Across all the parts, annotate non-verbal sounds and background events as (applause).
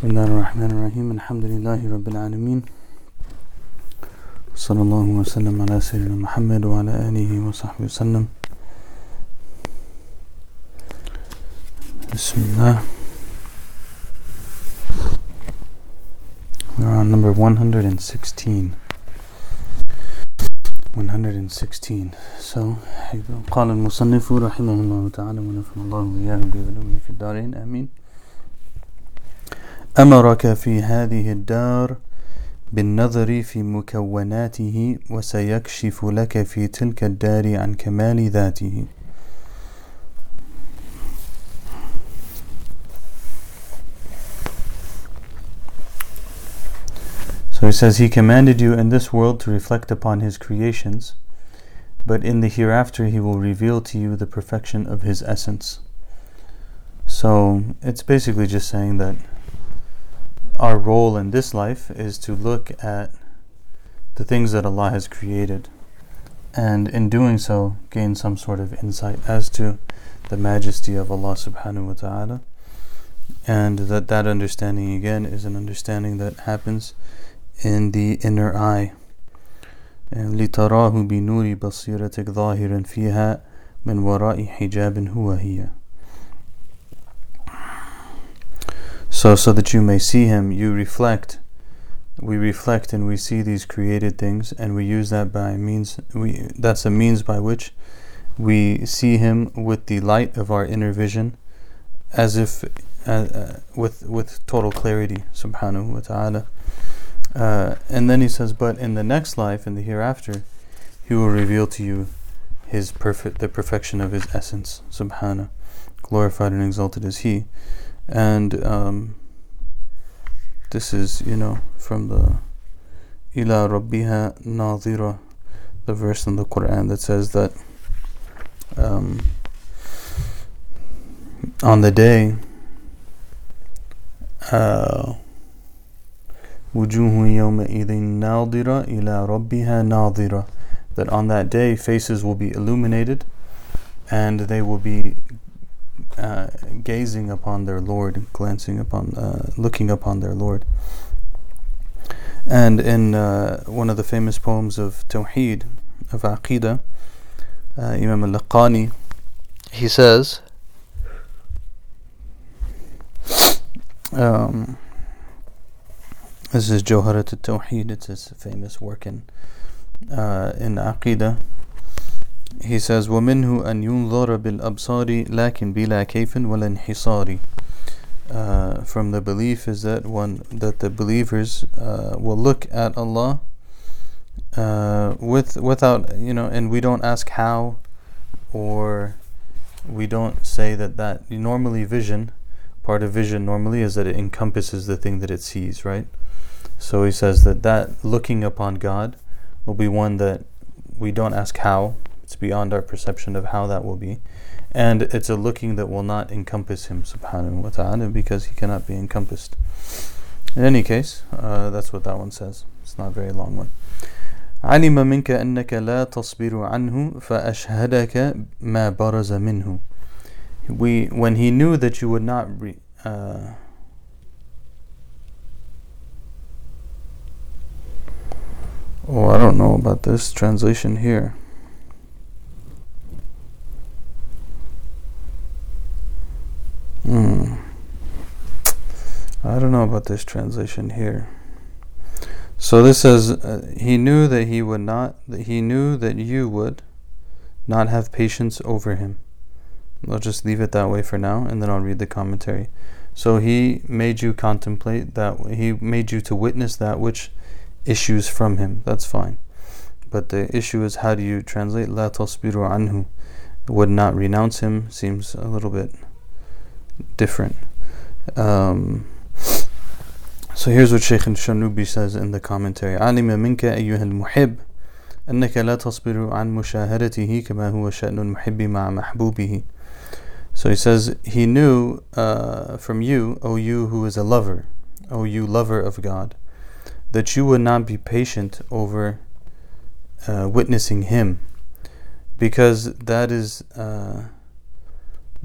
بسم الله الرحمن الرحيم. الحمد لله رب العالمين. صلى الله وسلم على سيدنا محمد وعلى آله وصحبه وسلم. بسم الله. We're on number 116 116 So قال المصنف رحمه الله تعالى ونفع الله وإياهم بعلومه في الدارين. آمين. أمرك في هذه الدار بالنظر في مكوناته وسيكشف لك في تلك الدار عن كمال ذاته So he says, He commanded you in this world to reflect upon His creations, but in the hereafter He will reveal to you the perfection of His essence. So it's basically just saying that our role in this life is to look at the things that Allah has created and in doing so gain some sort of insight as to the majesty of Allah subhanahu wa ta'ala and that that understanding again is an understanding that happens in the inner eye لتراه بنور بصيرتك ظاهرا فيها من وراء حجاب هو هي So, so that you may see Him, you reflect. We reflect and we see these created things, and we use that by means. We that's a means by which we see Him with the light of our inner vision, as if uh, uh, with with total clarity, Subhanahu wa Taala. Uh, and then He says, but in the next life, in the hereafter, He will reveal to you His perfect, the perfection of His essence, Subhanahu. Glorified and exalted is He and um, this is you know from the ila rabbiha nadira the verse in the Quran that says that um, on the day nadira that on that day faces will be illuminated and they will be uh, gazing upon their Lord, glancing upon, uh, looking upon their Lord. And in uh, one of the famous poems of Tawheed, of Aqidah, uh, Imam al Laqani, he says, um, this is Jawharat al Tawheed, it's his famous work in, uh, in Aqidah he says ومنه أن ينظر بالأبصار لكن بلا كيف ولا انحصار uh, from the belief is that one that the believers uh, will look at Allah uh, with without you know and we don't ask how or we don't say that that normally vision part of vision normally is that it encompasses the thing that it sees right so he says that that looking upon God will be one that we don't ask how it's beyond our perception of how that will be. And it's a looking that will not encompass him, subhanahu wa ta'ala, because he cannot be encompassed. In any case, uh, that's what that one says. It's not a very long one. علم منك أنك لا تصبر عنه فأشهدك ما برز منه. We, when he knew that you would not re, uh, Oh, I don't know about this translation here. Don't know about this translation here. So this says uh, he knew that he would not that he knew that you would not have patience over him. I'll just leave it that way for now and then I'll read the commentary. So he made you contemplate that he made you to witness that which issues from him. That's fine. But the issue is how do you translate la tasbiru anhu? Would not renounce him seems a little bit different. Um, so here's what Shaykh Sharnubi says in the commentary. علم منك أيها المحب أنك لا تصبر عن مشاهدته كما هو شأن المحب مع محبوبه. So he says, He knew uh, from you, O you who is a lover, O you lover of God, that you would not be patient over uh, witnessing Him, because that is uh,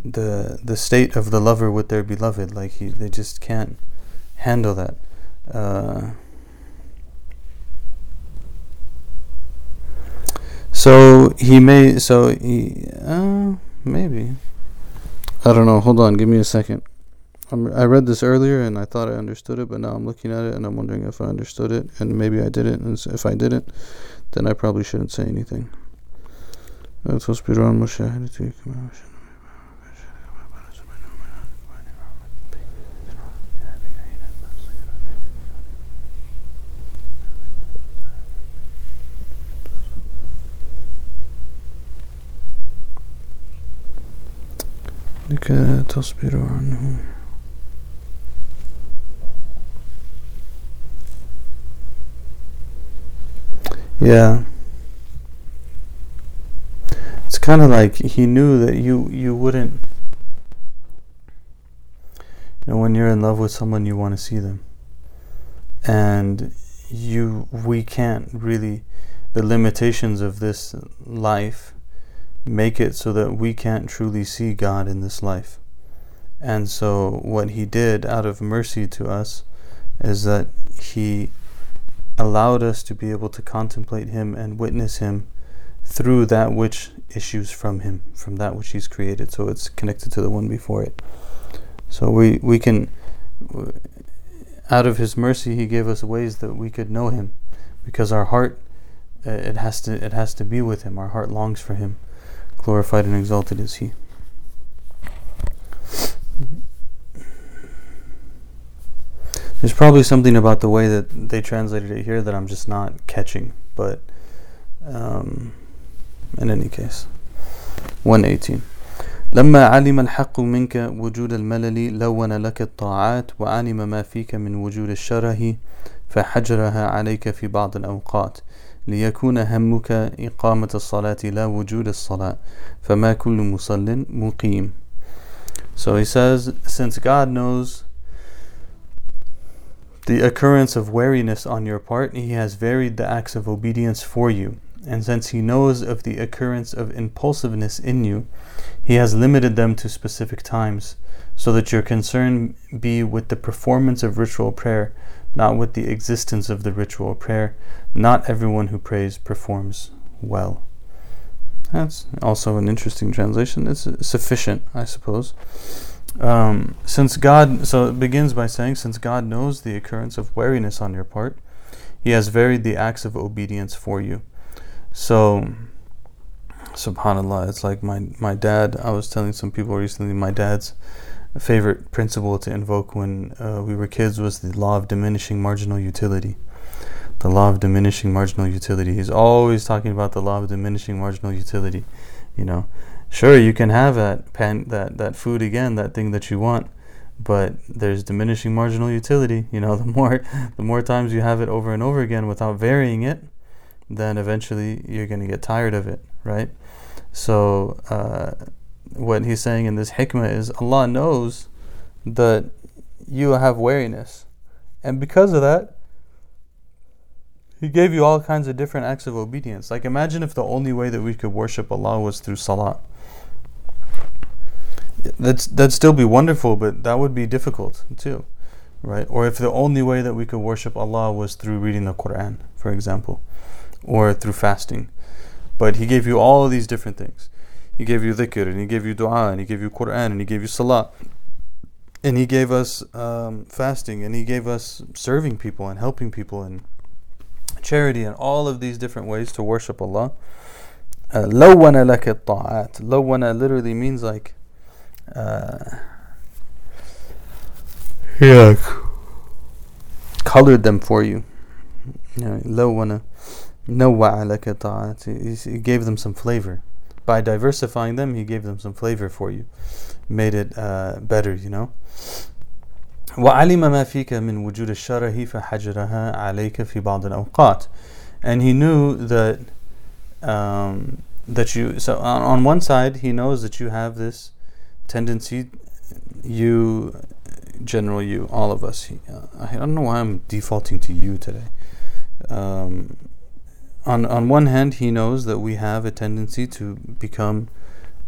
the the state of the lover with their beloved. Like he, they just can't handle that. Uh, so he may. So he. Uh, maybe. I don't know. Hold on. Give me a second. I'm, I read this earlier and I thought I understood it, but now I'm looking at it and I'm wondering if I understood it, and maybe I didn't. And if I didn't, then I probably shouldn't say anything. la tasbiru anhu here. Yeah. It's kind of like he knew that you you wouldn't you know when you're in love with someone you want to see them. And you we can't really the limitations of this life make it so that we can't truly see God in this life. And so, what He did out of mercy to us is that He allowed us to be able to contemplate Him and witness Him through that which issues from Him, from that which He's created. So, it's connected to the one before it. So, we, we can, out of His mercy, He gave us ways that we could know Him because our heart. Uh, it has to. It has to be with Him. Our heart longs for Him. Glorified and exalted is He. There's probably something about the way that they translated it here that I'm just not catching, but um, in any case, 118. لما علم الحق منك وجود الملل لون لك الطاعات وعلم ما فيك من وجود الشره فحجرها عليك في بعض الأوقات ليكون همك إقامة الصلاة لا وجود الصلاة فما كل مصل مقيم So he says, since God knows the occurrence of wariness on your part, he has varied the acts of obedience for you. And since he knows of the occurrence of impulsiveness in you, he has limited them to specific times, so that your concern be with the performance of ritual prayer not with the existence of the ritual prayer. Not everyone who prays performs well. That's also an interesting translation. It's sufficient, I suppose. Um, since God, so it begins by saying, since God knows the occurrence of wariness on your part, He has varied the acts of obedience for you. So, subhanallah, it's like my, my dad, I was telling some people recently, my dad's favorite principle to invoke when uh, we were kids was the law of diminishing marginal utility. The law of diminishing marginal utility. He's always talking about the law of diminishing marginal utility. You know, sure you can have that pan, that that food again, that thing that you want, but there's diminishing marginal utility. You know, (laughs) the more the more times you have it over and over again without varying it, then eventually you're going to get tired of it, right? So. Uh, what he's saying in this hikmah is Allah knows that you have wariness. And because of that, He gave you all kinds of different acts of obedience. Like imagine if the only way that we could worship Allah was through salah. That's that'd still be wonderful, but that would be difficult too. Right? Or if the only way that we could worship Allah was through reading the Quran, for example, or through fasting. But He gave you all these different things. He gave you dhikr, and He gave you dua, and He gave you Quran, and He gave you salah. And He gave us um, fasting, and He gave us serving people and helping people, and charity, and all of these different ways to worship Allah. لون لك الطاعات لون literally means like uh, yeah colored them for you لون نوع لك الطاعات he gave them some flavor by diversifying them, he gave them some flavor for you, made it uh, better, you know. وعلم ما فيك من وجود الشره فحجرها عليك في بعض الأوقات and he knew that um, that you so on, on one side he knows that you have this tendency you general you all of us he, uh, I don't know why I'm defaulting to you today um, on on one hand, he knows that we have a tendency to become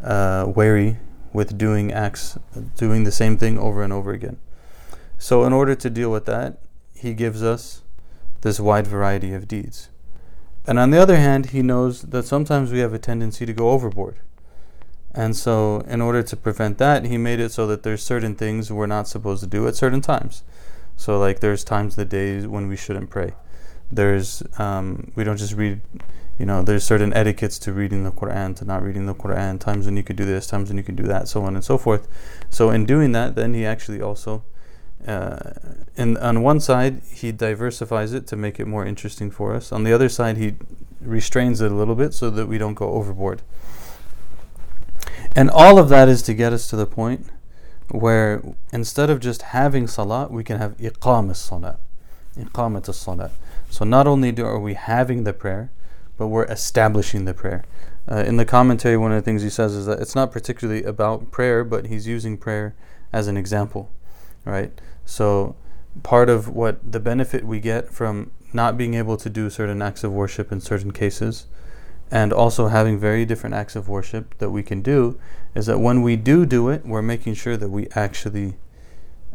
uh, wary with doing acts, doing the same thing over and over again. So, in order to deal with that, He gives us this wide variety of deeds. And on the other hand, He knows that sometimes we have a tendency to go overboard. And so, in order to prevent that, He made it so that there's certain things we're not supposed to do at certain times. So, like, there's times the days when we shouldn't pray. There's, um, we don't just read you know, there's certain etiquettes to reading the Quran, to not reading the Quran, times when you could do this, times when you could do that, so on and so forth. So in doing that, then he actually also, uh, in, on one side, he diversifies it to make it more interesting for us. On the other side, he restrains it a little bit so that we don't go overboard. And all of that is to get us to the point where instead of just having salah, we can have iqam as-salah. Iqamat as-salah. So not only do, are we having the prayer, but we're establishing the prayer. Uh, in the commentary, one of the things he says is that it's not particularly about prayer, but he's using prayer as an example, right? So, part of what the benefit we get from not being able to do certain acts of worship in certain cases, and also having very different acts of worship that we can do, is that when we do do it, we're making sure that we actually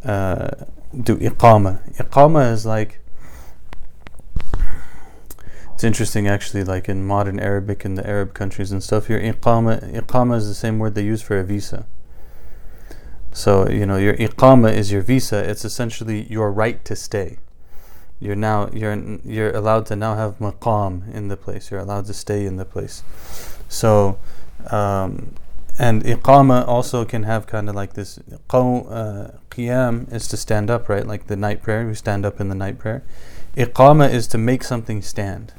uh, do iqama. Iqama is like it's interesting actually, like in modern Arabic in the Arab countries and stuff, your iqama, iqama is the same word they use for a visa. So, you know, your iqama is your visa. It's essentially your right to stay. You're now you're you're allowed to now have maqam in the place. You're allowed to stay in the place. So, um, and iqama also can have kind of like this. Uh, qiyam is to stand up, right? Like the night prayer. We stand up in the night prayer. Iqama is to make something stand.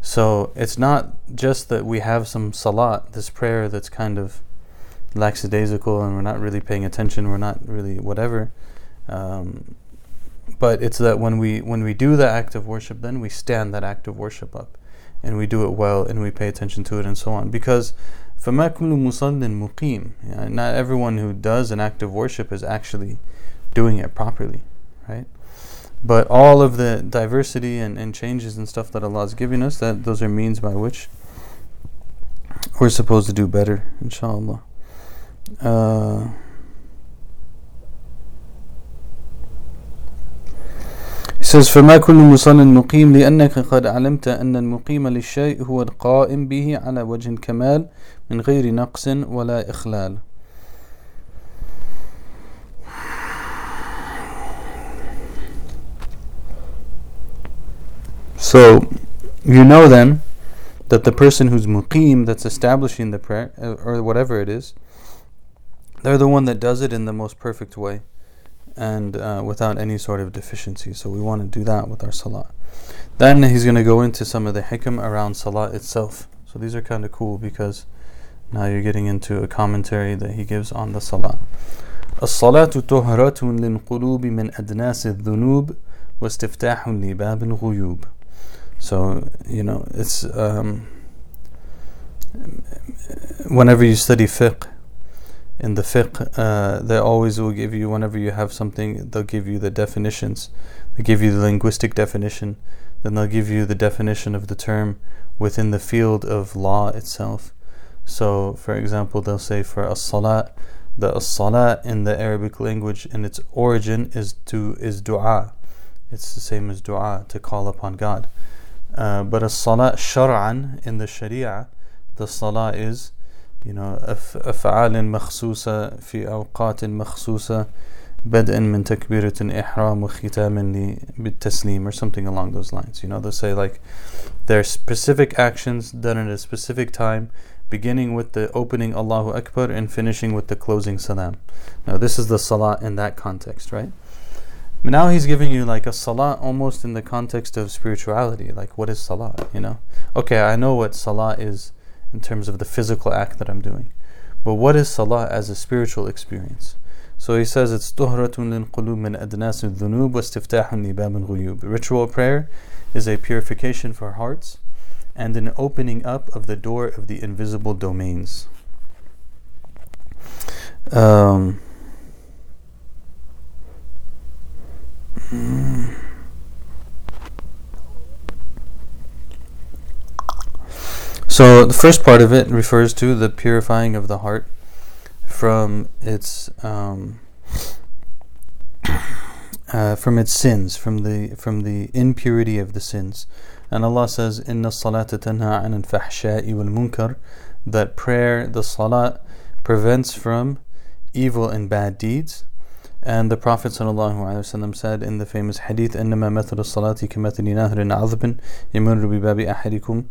So it's not just that we have some salat, this prayer that's kind of lackadaisical and we're not really paying attention, we're not really whatever. Um, but it's that when we when we do the act of worship, then we stand that act of worship up, and we do it well, and we pay attention to it, and so on. Because فَمَا كُلُّ مُصَلٍ مُقِيم Not everyone who does an act of worship is actually doing it properly, right? But all of the diversity and, and changes and stuff that Allah is giving us, that those are means by which we're supposed to do better, inshallah. Uh, He says فما كل مصل مقيم لأنك قد علمت أن المقيم للشيء هو القائم به على وجه الكمال من غير نقص ولا إخلال So, you know then that the person who's muqim, that's establishing the prayer, uh, or whatever it is, they're the one that does it in the most perfect way and uh, without any sort of deficiency. So we want to do that with our salah. Then he's going to go into some of the hikam around salah itself. So these are kind of cool because now you're getting into a commentary that he gives on the salah. الصلاة طهرة للقلوب من أدناس الذنوب واستفتاح لباب الغيوب so you know, it's um, whenever you study fiqh, in the fiqh, uh, they always will give you whenever you have something, they'll give you the definitions. They give you the linguistic definition, then they'll give you the definition of the term within the field of law itself. So, for example, they'll say for as-salat, the as-salat in the Arabic language in its origin is to is du'a. It's the same as du'a to call upon God. Uh, but a salah shar'an in the sharia, the salah is, you know, أفعال مخصوصة في أوقات مخصوصة بدءا من تكبيرة إحرام وختاما بالتسليم or something along those lines. You know, they say like there are specific actions done at a specific time, beginning with the opening Allahu Akbar and finishing with the closing salam. Now this is the salah in that context, right? But now he's giving you like a salah almost in the context of spirituality. Like, what is salah? You know? Okay, I know what salah is in terms of the physical act that I'm doing. But what is salah as a spiritual experience? So he says it's min. Ritual prayer is a purification for hearts and an opening up of the door of the invisible domains. Um, So the first part of it refers to the purifying of the heart from its um, uh, from its sins, from the from the impurity of the sins. And Allah says, "Inna salata an munkar," that prayer, the salat, prevents from evil and bad deeds. And the Prophet ﷺ said in the famous hadith, إنما مثل الصلاة كمثل نهر عذب يمر بباب أحدكم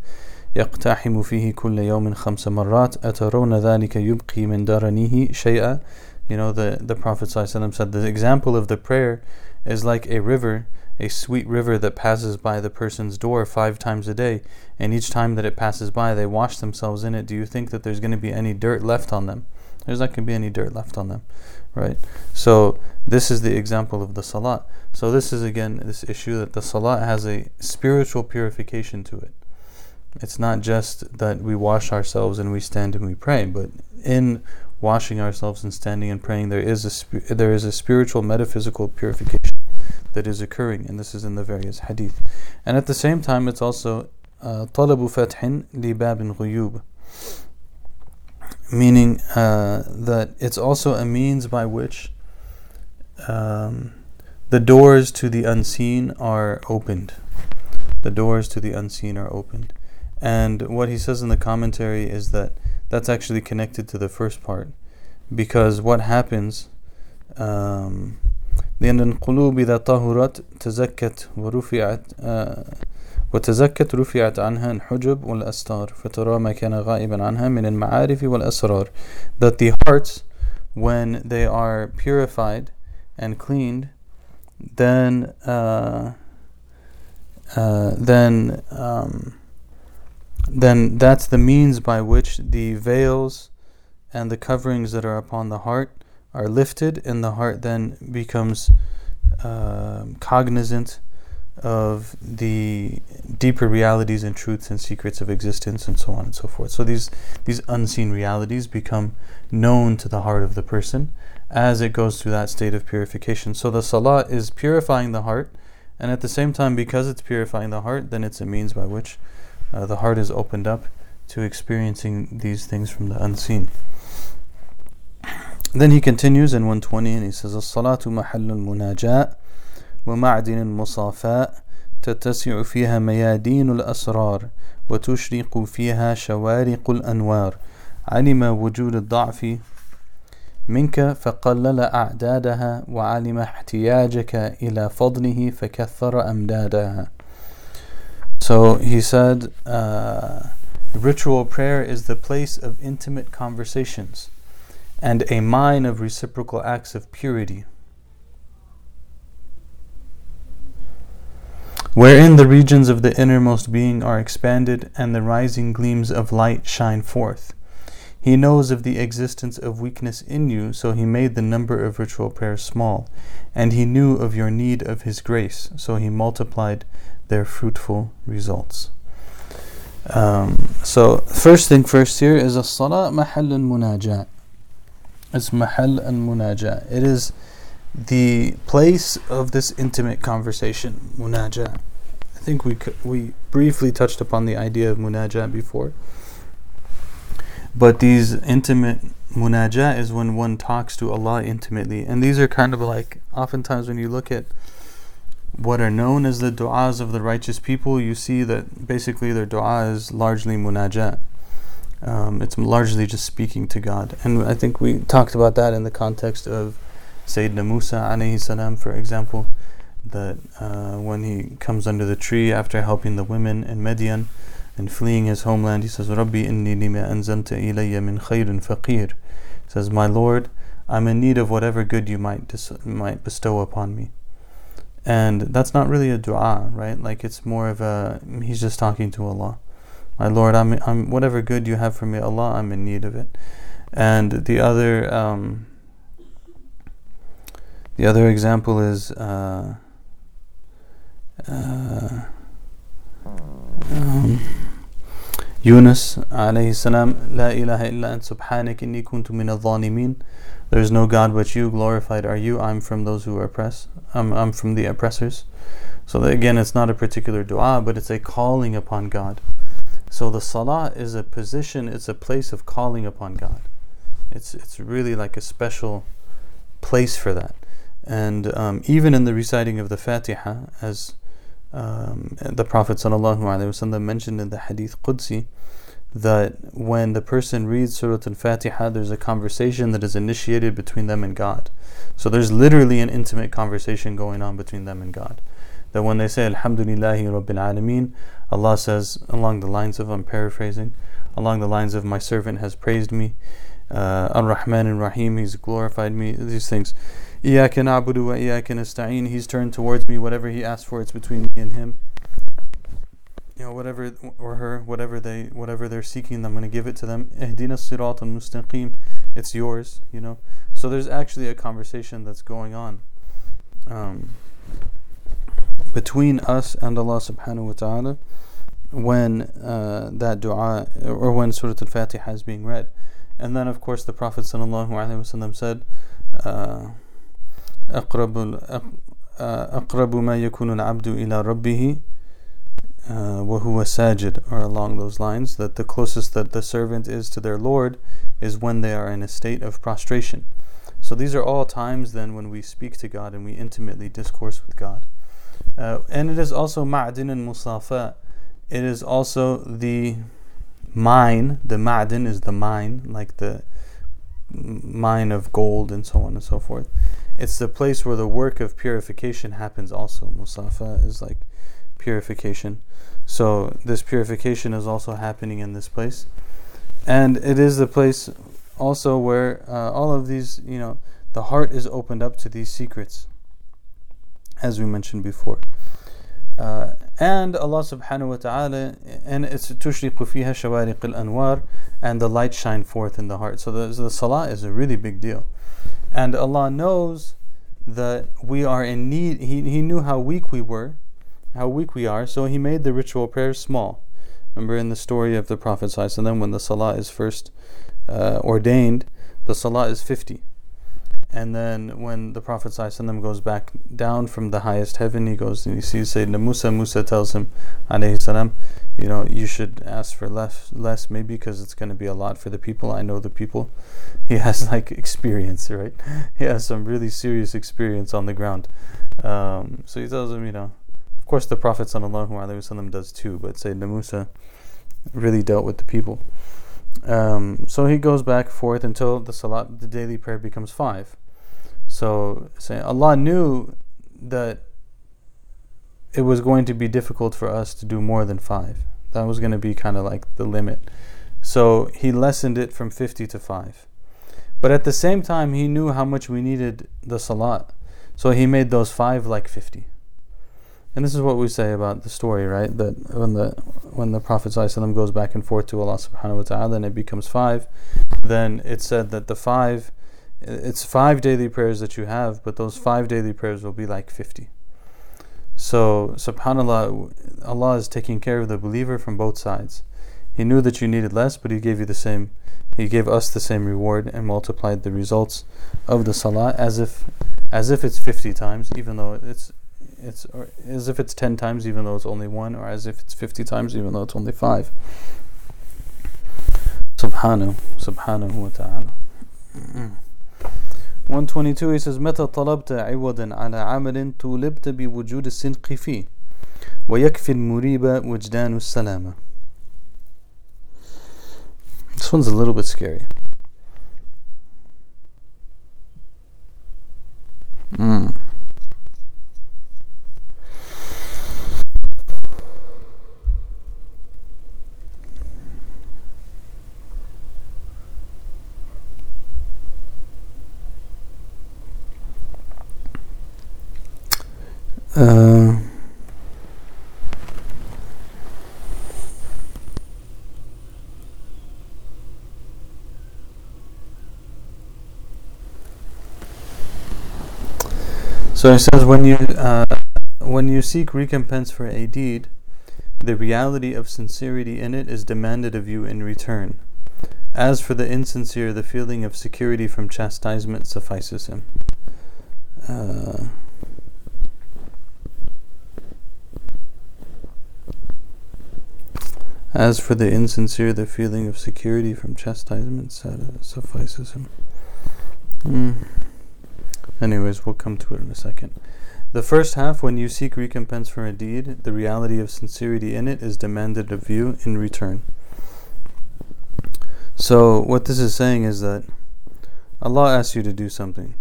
يقتحم فيه كل يوم خمس مرات أترون ذلك يبقي من درنه شيئا You know, the, the Prophet ﷺ said, the example of the prayer is like a river, a sweet river that passes by the person's door five times a day, and each time that it passes by, they wash themselves in it. Do you think that there's going to be any dirt left on them? There's not going to be any dirt left on them, right? So this is the example of the salat. So this is again this issue that the salat has a spiritual purification to it. It's not just that we wash ourselves and we stand and we pray, but in washing ourselves and standing and praying, there is a there is a spiritual metaphysical purification that is occurring, and this is in the various hadith. And at the same time, it's also طلب فتح لباب غيوب meaning uh, that it's also a means by which um, the doors to the unseen are opened. The doors to the unseen are opened. And what he says in the commentary is that that's actually connected to the first part. Because what happens, um, لأن القلوب إذا طهرت تزكت ورفعت وتزكت رفعت عنها الحجب والأستار فترى ما كان غائبا عنها من المعارف والأسرار that the hearts when they are purified and cleaned then uh, uh, then um, then that's the means by which the veils and the coverings that are upon the heart are lifted and the heart then becomes uh, cognizant of the deeper realities and truths and secrets of existence and so on and so forth. So these these unseen realities become known to the heart of the person as it goes through that state of purification. So the salah is purifying the heart, and at the same time, because it's purifying the heart, then it's a means by which uh, the heart is opened up to experiencing these things from the unseen. Then he continues in 120 and he says, "As-salatu mahallul munajat." ومعدن المصافاء تتسع فيها ميادين الأسرار وتشرق فيها شوارق الأنوار علم وجود الضعف منك فقلل أعدادها وعلم احتياجك إلى فضله فكثر أمدادها So he said, uh, ritual prayer is the place of intimate conversations and a mine of reciprocal acts of purity. Wherein the regions of the innermost being are expanded and the rising gleams of light shine forth. He knows of the existence of weakness in you, so he made the number of ritual prayers small, and he knew of your need of his grace, so he multiplied their fruitful results. Um, so, first thing first here is a salah mahal al munajat. It's mahal al munajat. It is the place of this intimate conversation, munajat. I think we we briefly touched upon the idea of munajat before. But these intimate munajat is when one talks to Allah intimately. And these are kind of like oftentimes when you look at what are known as the du'as of the righteous people, you see that basically their du'a is largely munajat. Um, it's largely just speaking to God. And I think we talked about that in the context of Sayyidina Musa alayhi for example, that uh, when he comes under the tree after helping the women in Midian and fleeing his homeland, he says, Rabbi inni lima anzalta ilayya min khayrin faqir. says, My Lord, I'm in need of whatever good you might dis- might bestow upon me. And that's not really a dua, right? Like it's more of a he's just talking to Allah. My Lord, I'm I'm whatever good you have for me, Allah, I'm in need of it. And the other um, the other example is uh, uh, um, Yunus alayhi salam, La ilaha illa ant subhanak inni kuntu min al There is no God but you, glorified are you, I'm from those who oppress, I'm, I'm from the oppressors. So again, it's not a particular dua, but it's a calling upon God. So the salah is a position, it's a place of calling upon God. It's, it's really like a special place for that And um, even in the reciting of the Fatiha, as um, the Prophet ﷺ mentioned in the Hadith Qudsi, that when the person reads Surah Al Fatiha, there's a conversation that is initiated between them and God. So there's literally an intimate conversation going on between them and God. That when they say Alhamdulillahi Rabbil Alameen, Allah says, along the lines of, I'm paraphrasing, along the lines of, My servant has praised me, uh, Ar Rahman and Rahim, He's glorified me, these things إياك نعبد وإياك نستعين He's turned towards me, whatever He asked for, it's between me and Him you know whatever or her whatever they whatever they're seeking i'm going to give it to them اهدنا الصراط المستقيم it's yours you know so there's actually a conversation that's going on um, between us and Allah subhanahu wa ta'ala when uh, that dua or when Surah Al-Fatiha is being read and then of course the Prophet sallallahu alaihi wasallam said أقرب أقرب ما يكون العبد إلى ربه وَهُوَ sajid, or along those lines, that the closest that the servant is to their Lord is when they are in a state of prostration. So these are all times then when we speak to God and we intimately discourse with God. Uh, and it is also ma'din and musafa. It is also the mine. The ma'din is the mine, like the mine of gold and so on and so forth. It's the place where the work of purification happens also. Musafa is like purification. So this purification is also happening in this place, and it is the place also where uh, all of these, you know, the heart is opened up to these secrets, as we mentioned before. Uh, and Allah subhanahu wa ta'ala and it's tushriqu fiha shawariq al-anwar and the light shine forth in the heart so the, the salah is a really big deal and Allah knows that we are in need he, he knew how weak we were how weak we are, so he made the ritual prayers small. Remember in the story of the Prophet and then when the Salah is first uh, ordained, the Salah is 50. And then when the Prophet ﷺ goes back down from the highest heaven, he goes and he sees Sayyidina Musa. Musa tells him, salam, you know, you should ask for less, less maybe because it's going to be a lot for the people. I know the people. (laughs) He has like experience, right? (laughs) He has some really serious experience on the ground. Um, so he tells him, you know, of course, the Prophet ﷺ does too, but Sayyidina Musa really dealt with the people. Um, so he goes back forth until the salat, the daily prayer becomes five. So saying Allah knew that it was going to be difficult for us to do more than five. That was going to be kind of like the limit. So he lessened it from 50 to 5. But at the same time, he knew how much we needed the salat. So he made those five like 50. And this is what we say about the story, right? That when the when the Prophet goes back and forth to Allah subhanahu wa ta'ala and it becomes five, then it's said that the five it's five daily prayers that you have, but those five daily prayers will be like fifty. So subhanAllah Allah is taking care of the believer from both sides. He knew that you needed less, but he gave you the same he gave us the same reward and multiplied the results of the salah as if as if it's fifty times, even though it's it's as if it's 10 times even though it's only one, or as if it's 50 times even though it's only five. Subhanahu, subhanahu wa ta'ala. Mm-hmm. 122 he says متى طلبت عوضا على عمل طولبت بوجود السنق فيه ويكفي المريب وجدان السلامة This one's a little bit scary. Mm. Uh, so it says when you uh, when you seek recompense for a deed, the reality of sincerity in it is demanded of you in return. As for the insincere, the feeling of security from chastisement suffices him. Uh, As for the insincere, the feeling of security from chastisement suffices him. Mm. Anyways, we'll come to it in a second. The first half, when you seek recompense for a deed, the reality of sincerity in it is demanded of you in return. So, what this is saying is that Allah asks you to do something.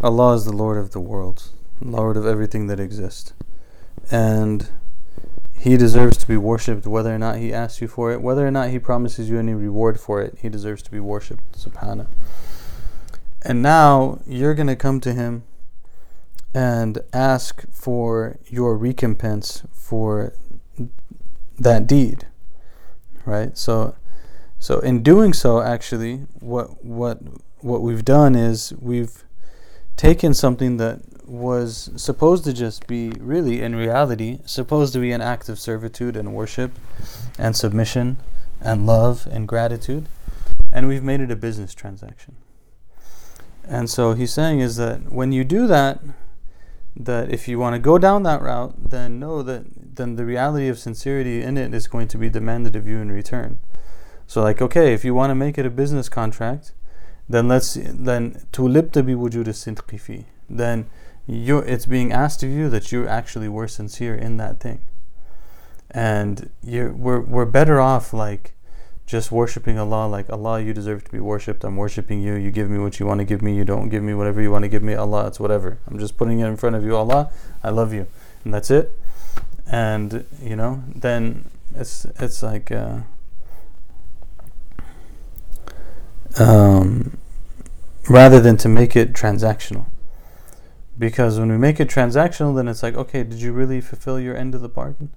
Allah is the Lord of the world, Lord of everything that exists. And He deserves to be worshipped whether or not He asks you for it, whether or not He promises you any reward for it. He deserves to be worshipped, subhanahu. And now you're going to come to him and ask for your recompense for that deed. Right? So so in doing so actually what what what we've done is we've taken something that was supposed to just be really in reality supposed to be an act of servitude and worship and submission and love and gratitude. And we've made it a business transaction. And so he's saying is that when you do that, that if you want to go down that route, then know that then the reality of sincerity in it is going to be demanded of you in return. So like okay, if you want to make it a business contract, then let's then tulibta bi wujud Then you it's being asked of you that you actually were sincere in that thing. And you we're we're better off like just worshiping Allah like Allah you deserve to be worshipped. I'm worshiping you. You give me what you want to give me. You don't give me whatever you want to give me. Allah it's whatever. I'm just putting it in front of you. Allah I love you. And that's it. And you know then it's it's like uh, um, rather than to make it transactional because when we make it transactional then it's like okay did you really fulfill your end of the bargain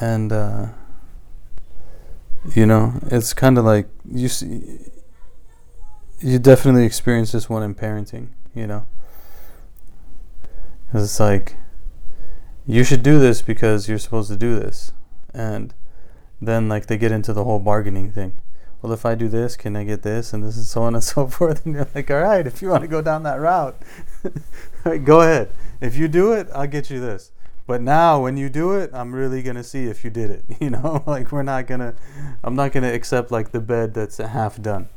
and uh, you know, it's kind of like you see, you definitely experience this one in parenting. You know, because it's like you should do this because you're supposed to do this, and then like they get into the whole bargaining thing. Well, if I do this, can I get this, and this is so on and (laughs) so forth? And you're like, all right, if you want to go down that route, (laughs) go ahead. If you do it, I'll get you this. But now when you do it, I'm really gonna see if you did it. (laughs) You know, like we're not gonna, I'm not gonna accept like the bed that's half done.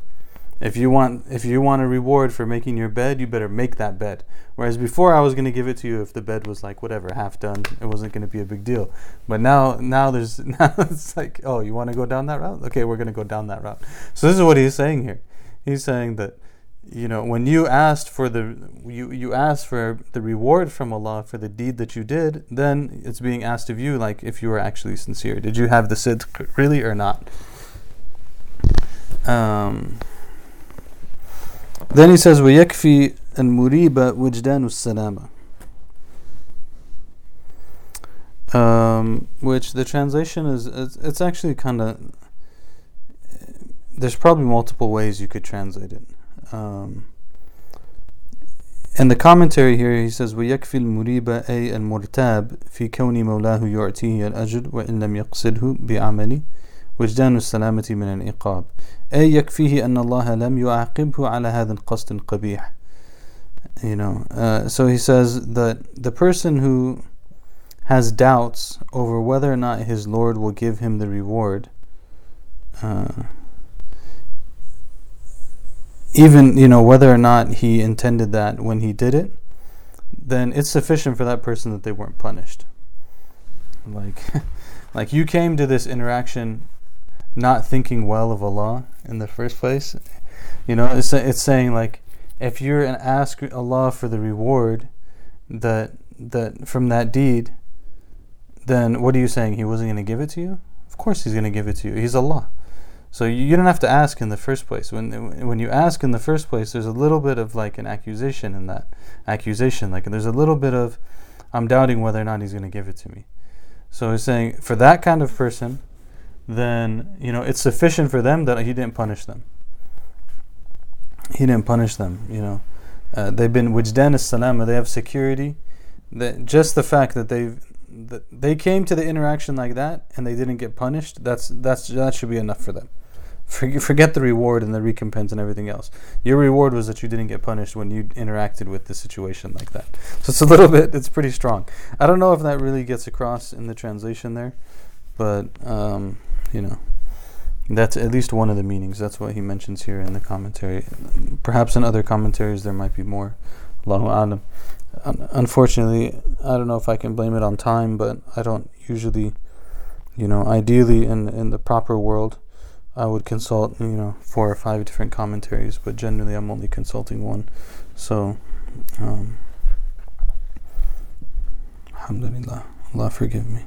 If you want, if you want a reward for making your bed, you better make that bed. Whereas before, I was gonna give it to you if the bed was like whatever, half done. It wasn't gonna be a big deal. But now, now there's (laughs) now it's like, oh, you want to go down that route? Okay, we're gonna go down that route. So this is what he's saying here. He's saying that you know when you asked for the you you asked for the reward from Allah for the deed that you did then it's being asked of you like if you were actually sincere did you have the sidq really or not um, then he says ويكفي المريب وجدان السلامة um, which the translation is it's, it's actually kind of there's probably multiple ways you could translate it um, in the commentary here he says ويكفي المريب أي المرتاب في كون مولاه يعطيه الأجر وإن لم يقصده بعمله وجدان السلامة من العقاب أي يكفيه أن الله لم يعاقبه على هذا القصد القبيح you know uh, so he says that the person who has doubts over whether or not his Lord will give him the reward uh, even you know whether or not he intended that when he did it then it's sufficient for that person that they weren't punished like (laughs) like you came to this interaction not thinking well of Allah in the first place you know it's it's saying like if you're and ask Allah for the reward that that from that deed then what are you saying he wasn't going to give it to you of course he's going to give it to you he's Allah so you don't have to ask in the first place. When when you ask in the first place, there's a little bit of like an accusation in that accusation. Like there's a little bit of I'm doubting whether or not he's going to give it to me. So he's saying for that kind of person, then you know it's sufficient for them that he didn't punish them. He didn't punish them. You know, uh, they've been wujdan as salama. They have security. That just the fact that they've that they came to the interaction like that and they didn't get punished. That's that's that should be enough for them. Forget the reward and the recompense and everything else. Your reward was that you didn't get punished when you interacted with the situation like that. So it's a little bit, it's pretty strong. I don't know if that really gets across in the translation there, but um, you know, That's at least one of the meanings. That's what he mentions here in the commentary. Perhaps in other commentaries there might be more. Allahu alam. Unfortunately, I don't know if I can blame it on time, but I don't usually, you know, ideally in in the proper world, I would consult, you know, four or five different commentaries, but generally I'm only consulting one. So, um, Alhamdulillah, Allah forgive me.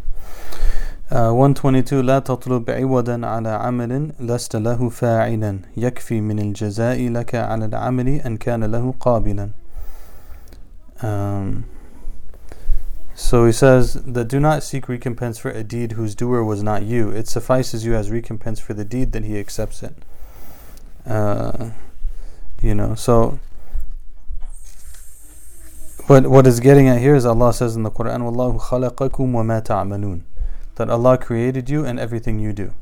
Uh, 122 لا تطلب عوضا على عمل لست له فاعلا يكفي من الجزاء لك على العمل أن كان له قابلا um, so he says that do not seek recompense for a deed whose doer was not you. It suffices you as recompense for the deed that he accepts it. Uh, you know, so what what is getting at here is Allah says in the Quran, "Wallahu khalaqakum wa ma ta'malun," that Allah created you and everything you do.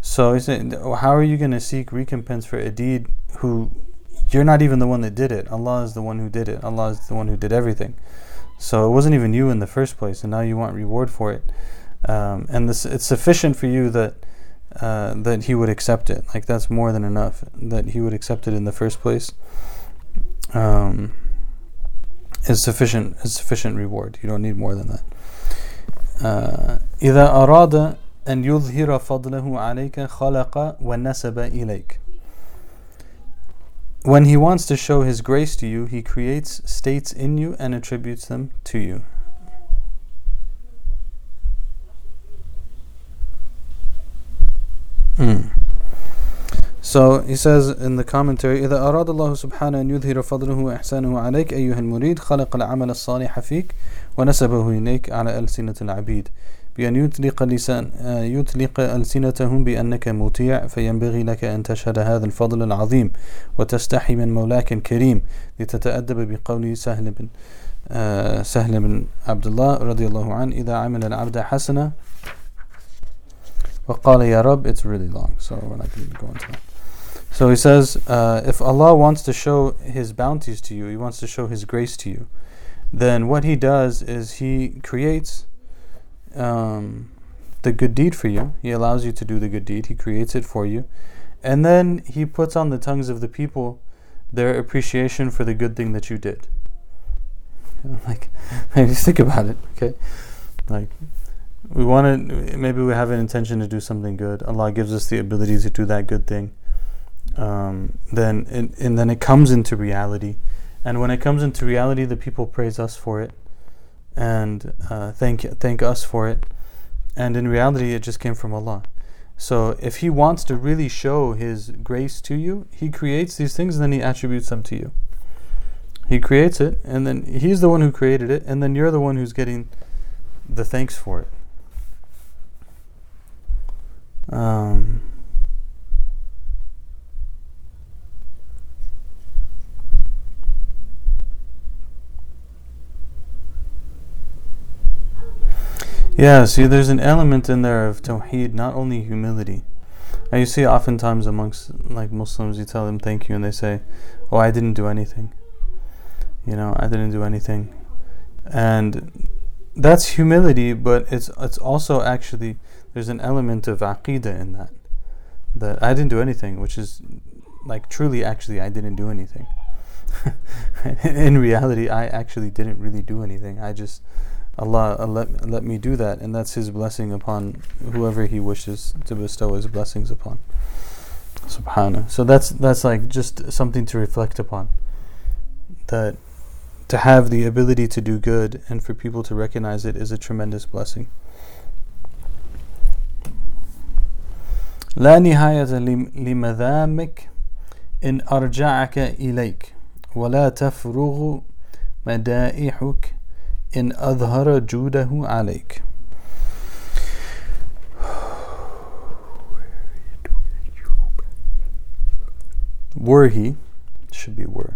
So he said, how are you going to seek recompense for a deed who you're not even the one that did it? Allah is the one who did it. Allah is the one who did everything. So it wasn't even you in the first place, and now you want reward for it. Um, and this, it's sufficient for you that uh, that He would accept it. Like that's more than enough that He would accept it in the first place. Um, is sufficient is sufficient reward. You don't need more than that. إذا أراد أن يظهر فضله عليك خلق ونسب إليك. When he wants to show his grace to you, he creates states in you and attributes them to you. Mm. So he says in the commentary إذا أراد الله سبحانه أن يظهر فضله وإحسانه عليك أيها المريد خلق العمل الصالح فيك ونسبه إليك على ألسنة العبيد. بأن يطلق لسان يطلق ألسنتهم بأنك مطيع فينبغي لك أن تشهد هذا الفضل العظيم وتستحي من مولاك الكريم. لتتأدب بقول سهل بن سهل بن عبد الله رضي الله عنه إذا عمل العبد حسنة وقال يا رب it's really long so we're not going to go into that. So he says uh, if Allah wants to show his bounties to you he wants to show his grace to you. Then what he does is he creates um, the good deed for you. He allows you to do the good deed. He creates it for you. And then He puts on the tongues of the people their appreciation for the good thing that you did. (laughs) Know, like, (laughs) just think about it, okay? Like, we want to, maybe we have an intention to do something good. Allah gives us the ability to do that good thing. Um, then, it, and then it comes into reality. And when it comes into reality, the people praise us for it and uh, thank thank us for it. And in reality, it just came from Allah. So if He wants to really show His grace to you, He creates these things and then He attributes them to you. He creates it, and then He's the one who created it, and then you're the one who's getting the thanks for it. Um, Yeah, see, there's an element in there of tawheed, not only humility. And you see, oftentimes amongst like Muslims, you tell them thank you, and they say, "Oh, I didn't do anything." You know, I didn't do anything, and that's humility. But it's it's also actually there's an element of aqidah in that. That I didn't do anything, which is like truly, actually, I didn't do anything. (laughs) in reality, I actually didn't really do anything. I just Allah uh, let, let me do that, and that's His blessing upon whoever He wishes to bestow His blessings upon. Subhana. So that's that's like just something to reflect upon. That to have the ability to do good and for people to recognize it is a tremendous blessing. لا نهاية لمذامك إن أرجعك إليك ولا تفرغ مدائحك إن أظهر جوده عليك Were he, should be were,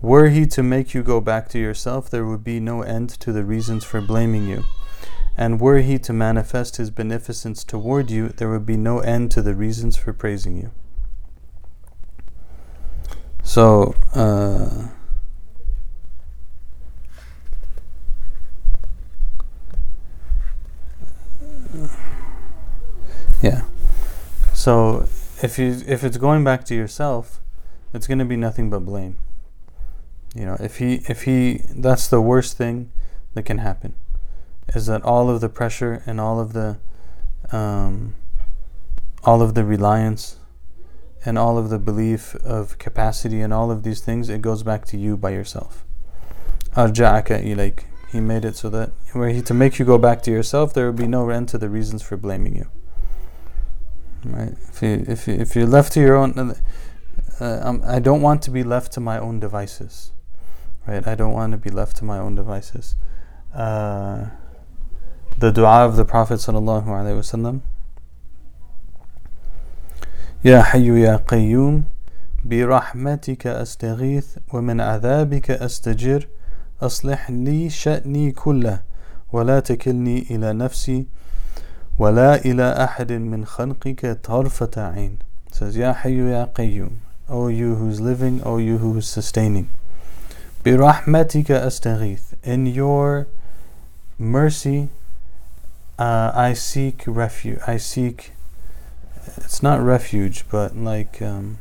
were he to make you go back to yourself, there would be no end to the reasons for blaming you. And were he to manifest his beneficence toward you, there would be no end to the reasons for praising you. So, uh, Yeah. So if you if it's going back to yourself, it's going to be nothing but blame. You know, if he if he that's the worst thing that can happen is that all of the pressure and all of the um, all of the reliance and all of the belief of capacity and all of these things, it goes back to you by yourself. Arja'aka ilayk. He made it so that were he to make you go back to yourself, there would be no end to the reasons for blaming you Right? If you if you, if you're left to your own, uh, um, I don't want to be left to my own devices. Right? I don't want to be left to my own devices. Uh, the dua of the Prophet sallallahu alaihi wasallam. يا حي يا قيوم برحمتك أستغيث ومن عذابك أستجر أصلح لي شأني كله ولا تكلني إلى نفسي ولا إلى أحد من خلقك طرفة عين says يا حي يا قيوم O you who's living O you who is sustaining برحمتك أستغيث In your mercy uh, I seek refuge I seek it's not refuge, but like um,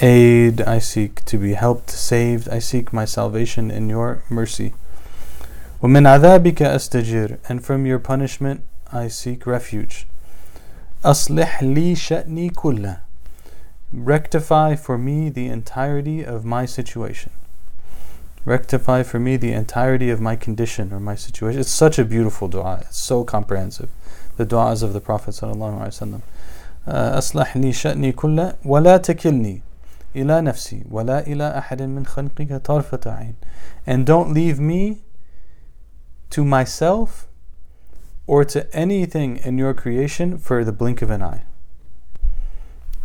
aid. I seek to be helped, saved. I seek my salvation in your mercy. وَمِنْ عَذَابِكَ أَسْتَجِرُ And from your punishment I seek refuge. أَصْلِحْ لِي شَأْنِي كُلَّهُ Rectify for me the entirety of my situation. Rectify for me the entirety of my condition or my situation. It's such a beautiful dua. It's so comprehensive the du'as of the Prophet sallallahu أصلح لي شأني كله ولا تكلني إلى نفسي ولا إلى أحد من خلقك طرفة عين and don't leave me to myself or to anything in your creation for the blink of an eye.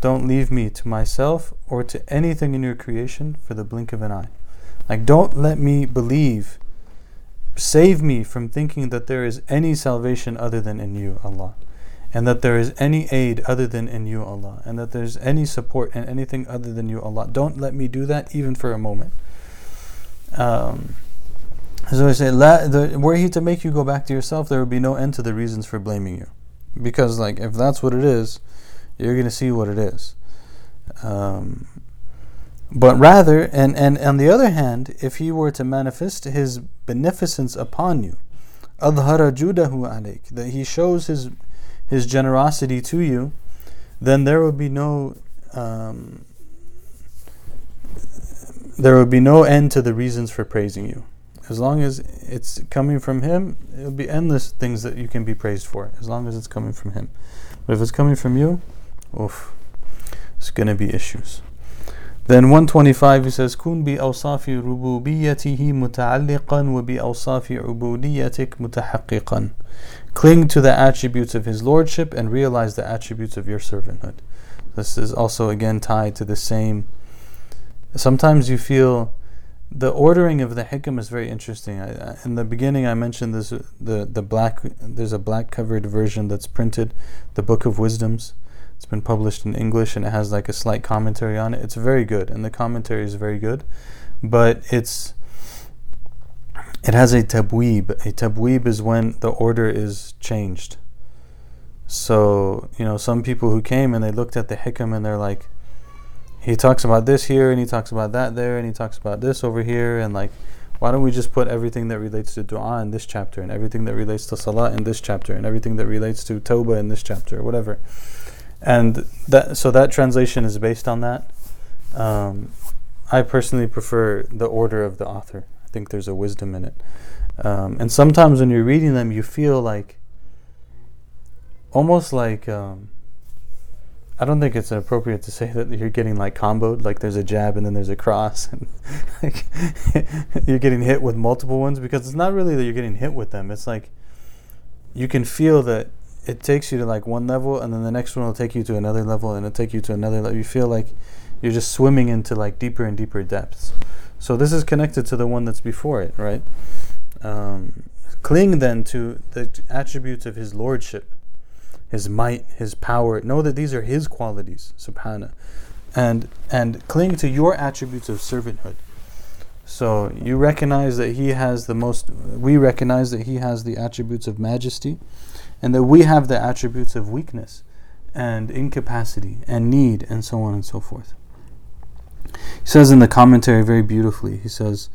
Don't leave me to myself or to anything in your creation for the blink of an eye. Like, don't let me believe Save me from thinking that there is any salvation other than in you, Allah. And that there is any aid other than in you, Allah. And that there's any support in anything other than you, Allah. Don't let me do that even for a moment. Um, so I say, were he to make you go back to yourself, there would be no end to the reasons for blaming you, because like if that's what it is, you're gonna see what it is. Um, but rather, and and on the other hand, if he were to manifest his beneficence upon you, adhara hu alik, that he shows his his generosity to you, then there would be no um, there would be no end to the reasons for praising you. As long as it's coming from him, it'll be endless things that you can be praised for, as long as it's coming from him. But if it's coming from you, oof, it's gonna be issues. Then 125 he says كن بأوصاف ربوبيته متعلقا وبأوصاف عبوديتك متحققا Cling to the attributes of his lordship and realize the attributes of your servanthood. This is also again tied to the same. Sometimes you feel the ordering of the hikam is very interesting. I, in the beginning, I mentioned this uh, the the black. There's a black covered version that's printed, the Book of Wisdoms. It's been published in English and it has like a slight commentary on it. It's very good, and the commentary is very good, but it's it has a tabweeb. A tabweeb is when the order is changed. So, you know, some people who came and they looked at the hikam and they're like, he talks about this here and he talks about that there and he talks about this over here and like, why don't we just put everything that relates to dua in this chapter and everything that relates to salah in this chapter and everything that relates to tawbah in this chapter or whatever and that so that translation is based on that. Um, I personally prefer the order of the author. I think there's a wisdom in it. Um, and sometimes when you're reading them, you feel like almost like um, I don't think it's appropriate to say that you're getting like comboed, like there's a jab and then there's a cross, and (laughs) like (laughs) you're getting hit with multiple ones because it's not really that you're getting hit with them. It's like you can feel that it takes you to like one level and then the next one will take you to another level and it'll take you to another level. You feel like you're just swimming into like deeper and deeper depths. So this is connected to the one that's before it, right? Um, cling then to the attributes of his lordship, his might, his power. Know that these are his qualities, subhana. And and cling to your attributes of servanthood. So you recognize that he has the most we recognize that he has the attributes of majesty and that we have the attributes of weakness and incapacity and need and so on and so forth. He says in the commentary very beautifully, he says,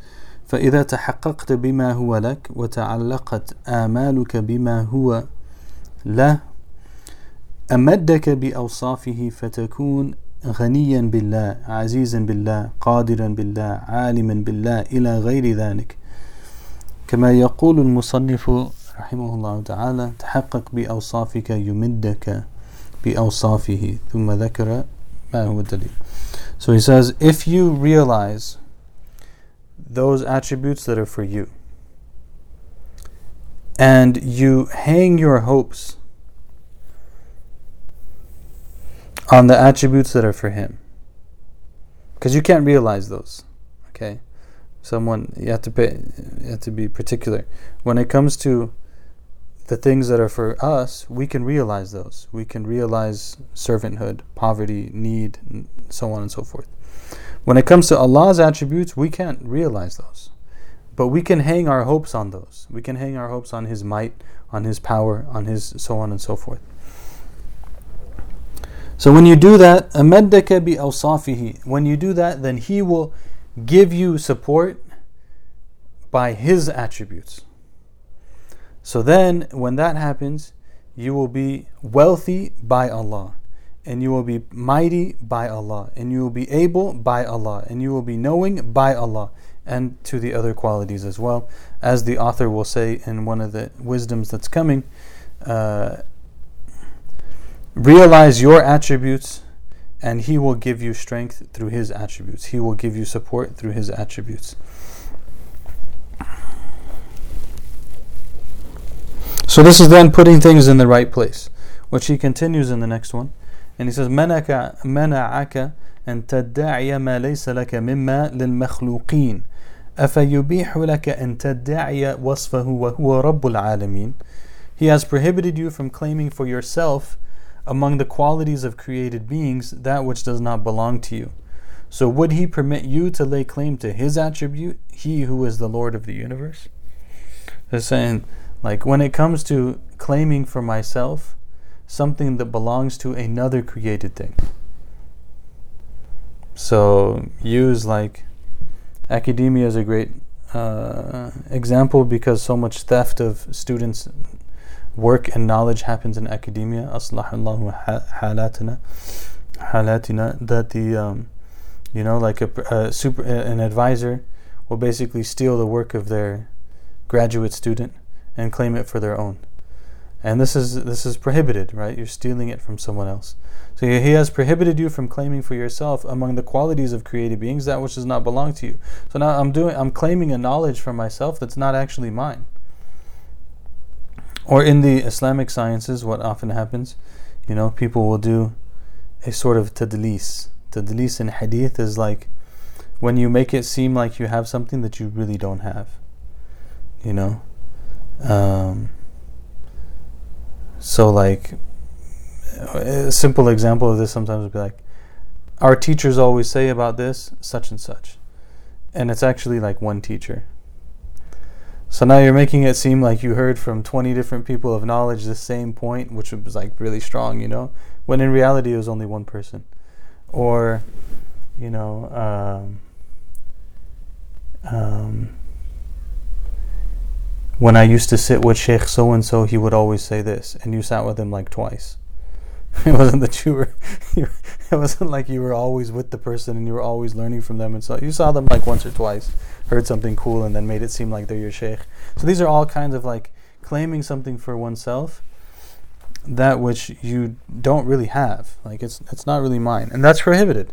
فإذا تحققت بما هو لك وتعلقت آمالك بما هو له أمدك بأوصافه فتكون غنيا بالله عزيزا بالله قادرا بالله عالما بالله إلى غير ذلك. كما يقول المصنف رحمه الله تعالى تحقق بأوصافك يمدك بأوصافه. ثم ذكر ما هو الدليل. So he says if you realize those attributes that are for you and you hang your hopes on the attributes that are for him. Because you can't realize those okay? Someone you have to pay you have to be particular. When it comes to the things that are for us we can realize those. We can realize servanthood poverty need and so on and so forth. When it comes to Allah's attributes we can't realize those. But we can hang our hopes on those. We can hang our hopes on his might on his power on his so on and so forth so when you do that, أَمَدَّكَ بِأَوْصَافِهِ When you do that, then He will give you support by His attributes. So then, when that happens, you will be wealthy by Allah, and you will be mighty by Allah, and you will be able by Allah, and you will be knowing by Allah, and to the other qualities as well. As the author will say in one of the wisdoms that's coming, uh, Realize your attributes, and He will give you strength through His attributes. He will give you support through His attributes. So this is then putting things in the right place, which he continues in the next one. And he says, منعك منعك أن تدعي ما ليس لك مما للمخلوقين أفيبيح لك أن تدعي وصفه وهو رب العالمين He has prohibited you from claiming for yourself among the qualities of created beings that which does not belong to you. So would he permit you to lay claim to his attribute, he who is the Lord of the universe? They're saying, like, when it comes to claiming for myself something that belongs to another created thing. So use like academia is a great uh, example because so much theft of students' work and knowledge happens in academia. Aslahallahu halatina, halatina. That the, um, you know, like a, a super an advisor will basically steal the work of their graduate student and claim it for their own. And this is this is prohibited, right? You're stealing it from someone else. So he has prohibited you from claiming for yourself among the qualities of created beings that which does not belong to you. So now I'm doing I'm claiming a knowledge for myself that's not actually mine. Or in the Islamic sciences, what often happens, you know, people will do a sort of tadlis. Tadlis in hadith is like when you make it seem like you have something that you really don't have. You know? Um, so, like, a simple example of this sometimes would be like, our teachers always say about this, such and such. And it's actually like one teacher so now you're making it seem like you heard from 20 different people of knowledge the same point, which was like really strong, you know, when in reality it was only one person. Or, you know, um, um, when I used to sit with Sheikh so and so, he would always say this, and you sat with him like twice. (laughs) It wasn't that you were, (laughs) it wasn't like you were always with the person and you were always learning from them, and so you saw them like once or twice heard something cool and then made it seem like they're your sheikh. So these are all kinds of like claiming something for oneself that which you don't really have. Like it's it's not really mine. And that's prohibited.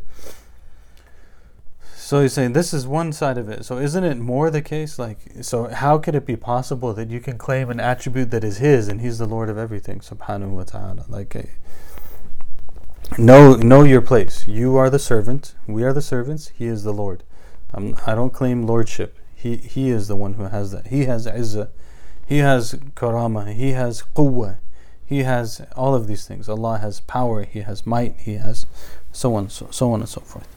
So he's saying this is one side of it. So isn't it more the case? Like so how could it be possible that you can claim an attribute that is his and he's the Lord of everything, subhanahu wa ta'ala? Like know know your place. You are the servant, we are the servants, he is the Lord. I'm, I do not claim lordship. He he is the one who has that. He has izzah. He has karama. He has quwwah. He has all of these things. Allah has power. He has might. He has so on so, so on and so forth.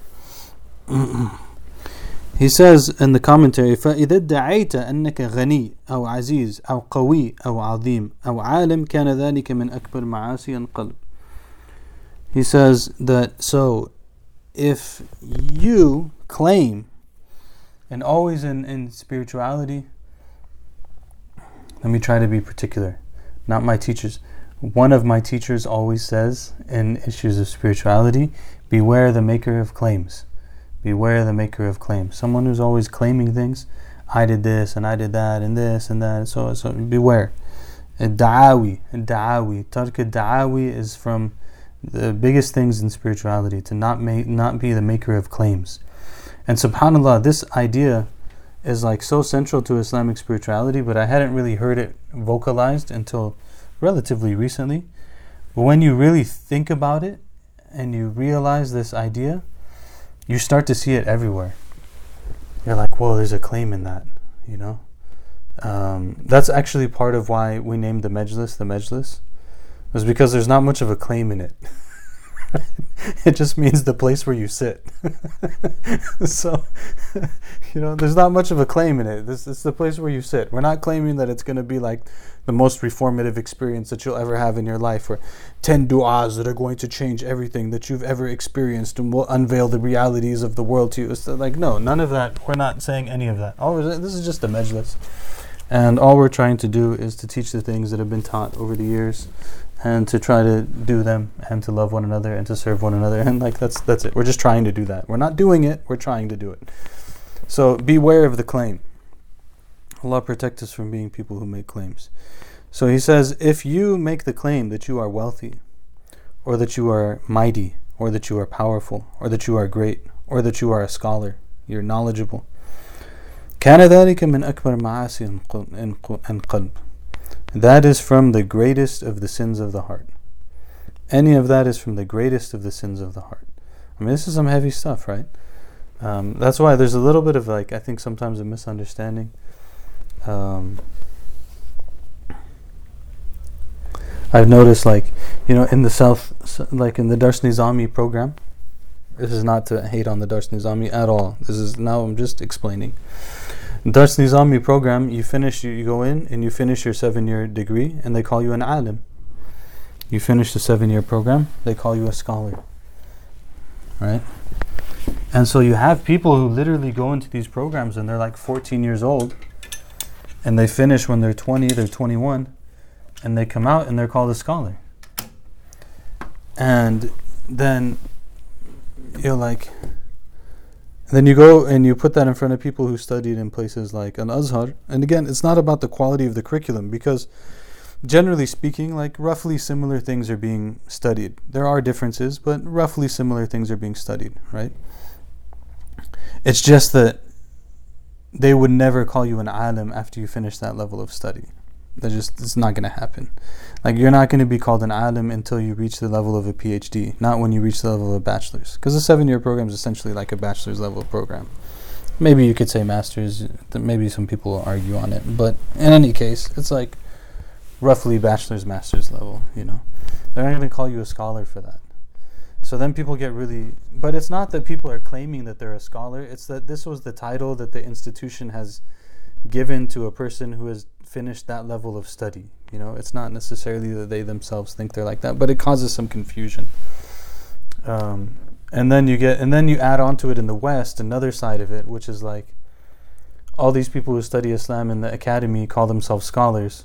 (clears throat) he says in the commentary فإذا ادعيت أنك غني أو عزيز أو قوي أو عظيم أو عالم كان ذلك من أكبر معاصي القلب he says that so if you claim and always in, in spirituality let me try to be particular not my teachers. One of my teachers always says in issues of spirituality beware the maker of claims. Beware the maker of claims. Someone who's always claiming things i did this and i did that and this and that so so beware. Da'awi da'awi. Tark da'awi is from the biggest things in spirituality to not make not be the maker of claims and subhanallah this idea is like so central to islamic spirituality but i hadn't really heard it vocalized until relatively recently. But when you really think about it and you realize this idea, you start to see it everywhere. You're like, whoa, there's a claim in that, you know? Um, that's actually part of why we named the Majlis the Majlis, was because there's not much of a claim in it. (laughs) it just means the place where you sit. (laughs) so, (laughs) you know, there's not much of a claim in it. This it's the place where you sit. We're not claiming that it's going to be like the most reformative experience that you'll ever have in your life, or 10 du'as that are going to change everything that you've ever experienced and will unveil the realities of the world to you. It's like, no, none of that. We're not saying any of that. All this is just a majlis. And all we're trying to do is to teach the things that have been taught over the years and to try to do them and to love one another and to serve one another and (laughs) like that's that's it we're just trying to do that we're not doing it we're trying to do it so beware of the claim allah protect us from being people who make claims so he says if you make the claim that you are wealthy or that you are mighty or that you are powerful or that you are great or that you are a scholar you're knowledgeable كان ذلك من أكبر معاصي القلب that is from the greatest of the sins of the heart. Any of that is from the greatest of the sins of the heart. I mean, this is some heavy stuff, right? Um, that's why there's a little bit of like, I think sometimes a misunderstanding. Um, I've noticed, like, you know, in the South, like in the Dars-e-Nizami program, this is not to hate on the Dars Nizami at all. This is now I'm just explaining. Dars Nizami program, you finish, you, you go in and you finish your seven year degree, and they call you an alim. You finish the seven year program, they call you a scholar. Right? And so you have people who literally go into these programs and they're like 14 years old, and they finish when they're 20, they're 21, and they come out and they're called a scholar. And then you're like, then you go and you put that in front of people who studied in places like al-Azhar. And again, it's not about the quality of the curriculum because generally speaking, like roughly similar things are being studied. There are differences, but roughly similar things are being studied, right? It's just that they would never call you an alim after you finish that level of study. That just it's not going to happen. Like you're not going to be called an alim until you reach the level of a PhD, not when you reach the level of a bachelor's. Because a seven-year program is essentially like a bachelor's level program. Maybe you could say master's. Maybe some people argue on it, but in any case, it's like roughly bachelor's, master's level. You know, they're not going to call you a scholar for that. So then people get really, but it's not that people are claiming that they're a scholar. It's that this was the title that the institution has given to a person who has finished that level of study. You know, it's not necessarily that they themselves think they're like that, but it causes some confusion. Um, and then you get, and then you add onto it in the West another side of it, which is like all these people who study Islam in the academy call themselves scholars,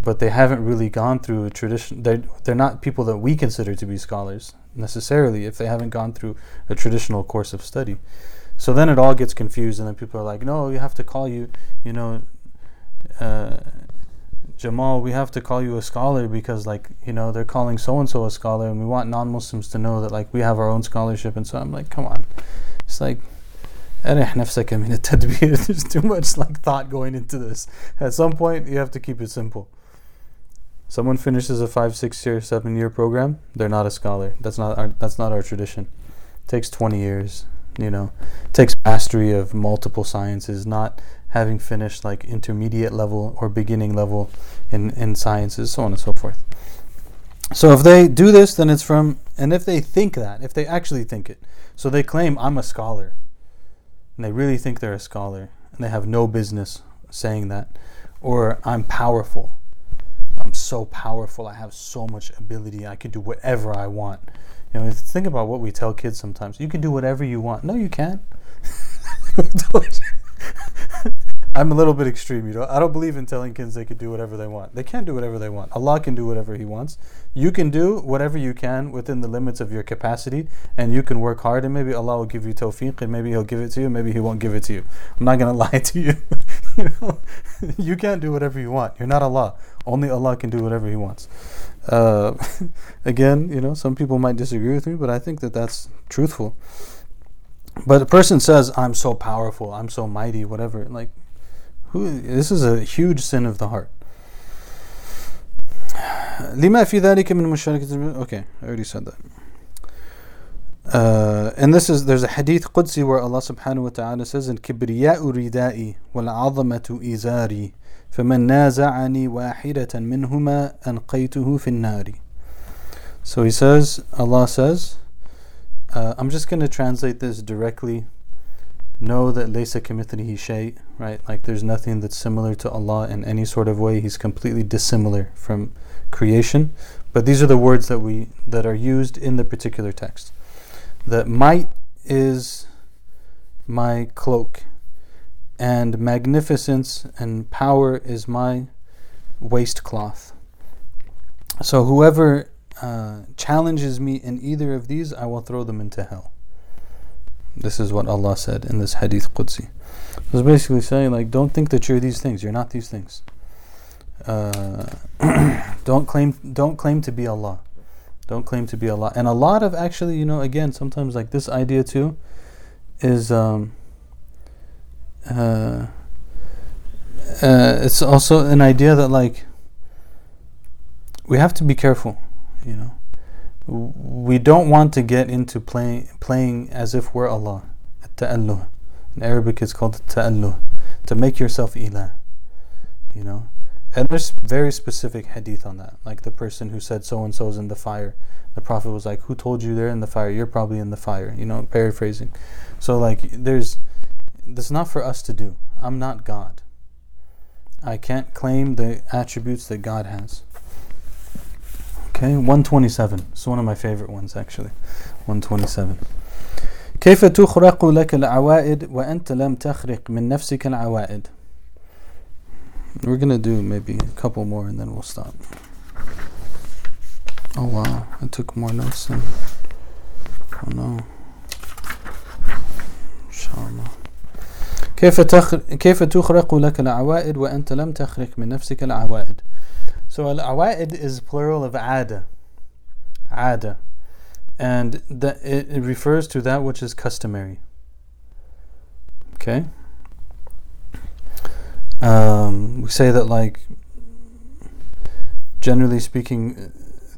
but they haven't really gone through a tradition. They're they're not people that we consider to be scholars necessarily if they haven't gone through a traditional course of study. So then it all gets confused, and then people are like, "No, you have to call you, you know, uh, Jamal, we have to call you a scholar because, like, you know, they're calling so and so a scholar, and we want non-Muslims to know that, like, we have our own scholarship." And so I'm like, "Come on," it's like. (laughs) There's too much like thought going into this. At some point, you have to keep it simple. Someone finishes a five, six year, seven year program, they're not a scholar. That's not our that's not our tradition. It takes twenty years, you know. It takes mastery of multiple sciences, not having finished like intermediate level or beginning level in, in sciences, so on and so forth. So if they do this, then it's from, and if they think that, if they actually think it, so they claim I'm a scholar, and they really think they're a scholar, and they have no business saying that, or I'm powerful. I'm so powerful. I have so much ability. I can do whatever I want. You know, think about what we tell kids sometimes. You can do whatever you want. No, you can't. (laughs) I'm a little bit extreme, you know. I don't believe in telling kids they could do whatever they want. They can't do whatever they want. Allah can do whatever He wants. You can do whatever you can within the limits of your capacity, and you can work hard, and maybe Allah will give you tawfiq, and maybe He'll give it to you, maybe He won't give it to you. I'm not gonna (laughs) lie to you. (laughs) you know, (laughs) you can't do whatever you want. You're not Allah. Only Allah can do whatever He wants. Uh, again, you know, some people might disagree with me, but I think that that's truthful. But a person says, "I'm so powerful, I'm so mighty," whatever. Like, who? This is a huge sin of the heart. لما في ذلك من مشاركة Okay, I already said that. Uh, and this is there's a hadith Qudsi where Allah subhanahu wa ta'ala says الكبرياء ردائي والعظمة إزاري فمن نازعني واحدة منهما أنقيته في النار So he says, Allah says, uh, I'm just going to translate this directly. Know that laysa kamithlihi shay, right? Like there's nothing that's similar to Allah in any sort of way. He's completely dissimilar from creation. But these are the words that we that are used in the particular text. That might is my cloak, and magnificence and power is my waistcloth. So whoever uh, challenges me in either of these, I will throw them into hell. This is what Allah said in this Hadith Qudsi. It's basically saying, like, don't think that you're these things. You're not these things. Uh, (clears throat) don't claim, don't claim to be Allah. Don't claim to be Allah. And a lot of actually, you know, again, sometimes like this idea too, is um, uh, uh, it's also an idea that like we have to be careful you know we don't want to get into playing playing as if we're Allah ta'alluh in Arabic it's called ta'alluh to make yourself ilah you know and there's very specific hadith on that like the person who said so and so's in the fire the prophet was like who told you they're in the fire you're probably in the fire you know paraphrasing so like there's that's not for us to do. I'm not God. I can't claim the attributes that God has. Okay, 127. It's one of my favorite ones actually. 127. كيف تخرق لك العوائد وأنت لم تخرق من نفسك العوائد We're gonna do maybe a couple more and then we'll stop. Oh wow, I took more notes than. Oh no. Inshallah. كيف كيف تخرق لك العوائد وأنت لم تخرق من نفسك العوائد so al-awa'id is plural of ada. Ada. And it, it refers to that which is customary. Okay? Um, we say that like generally speaking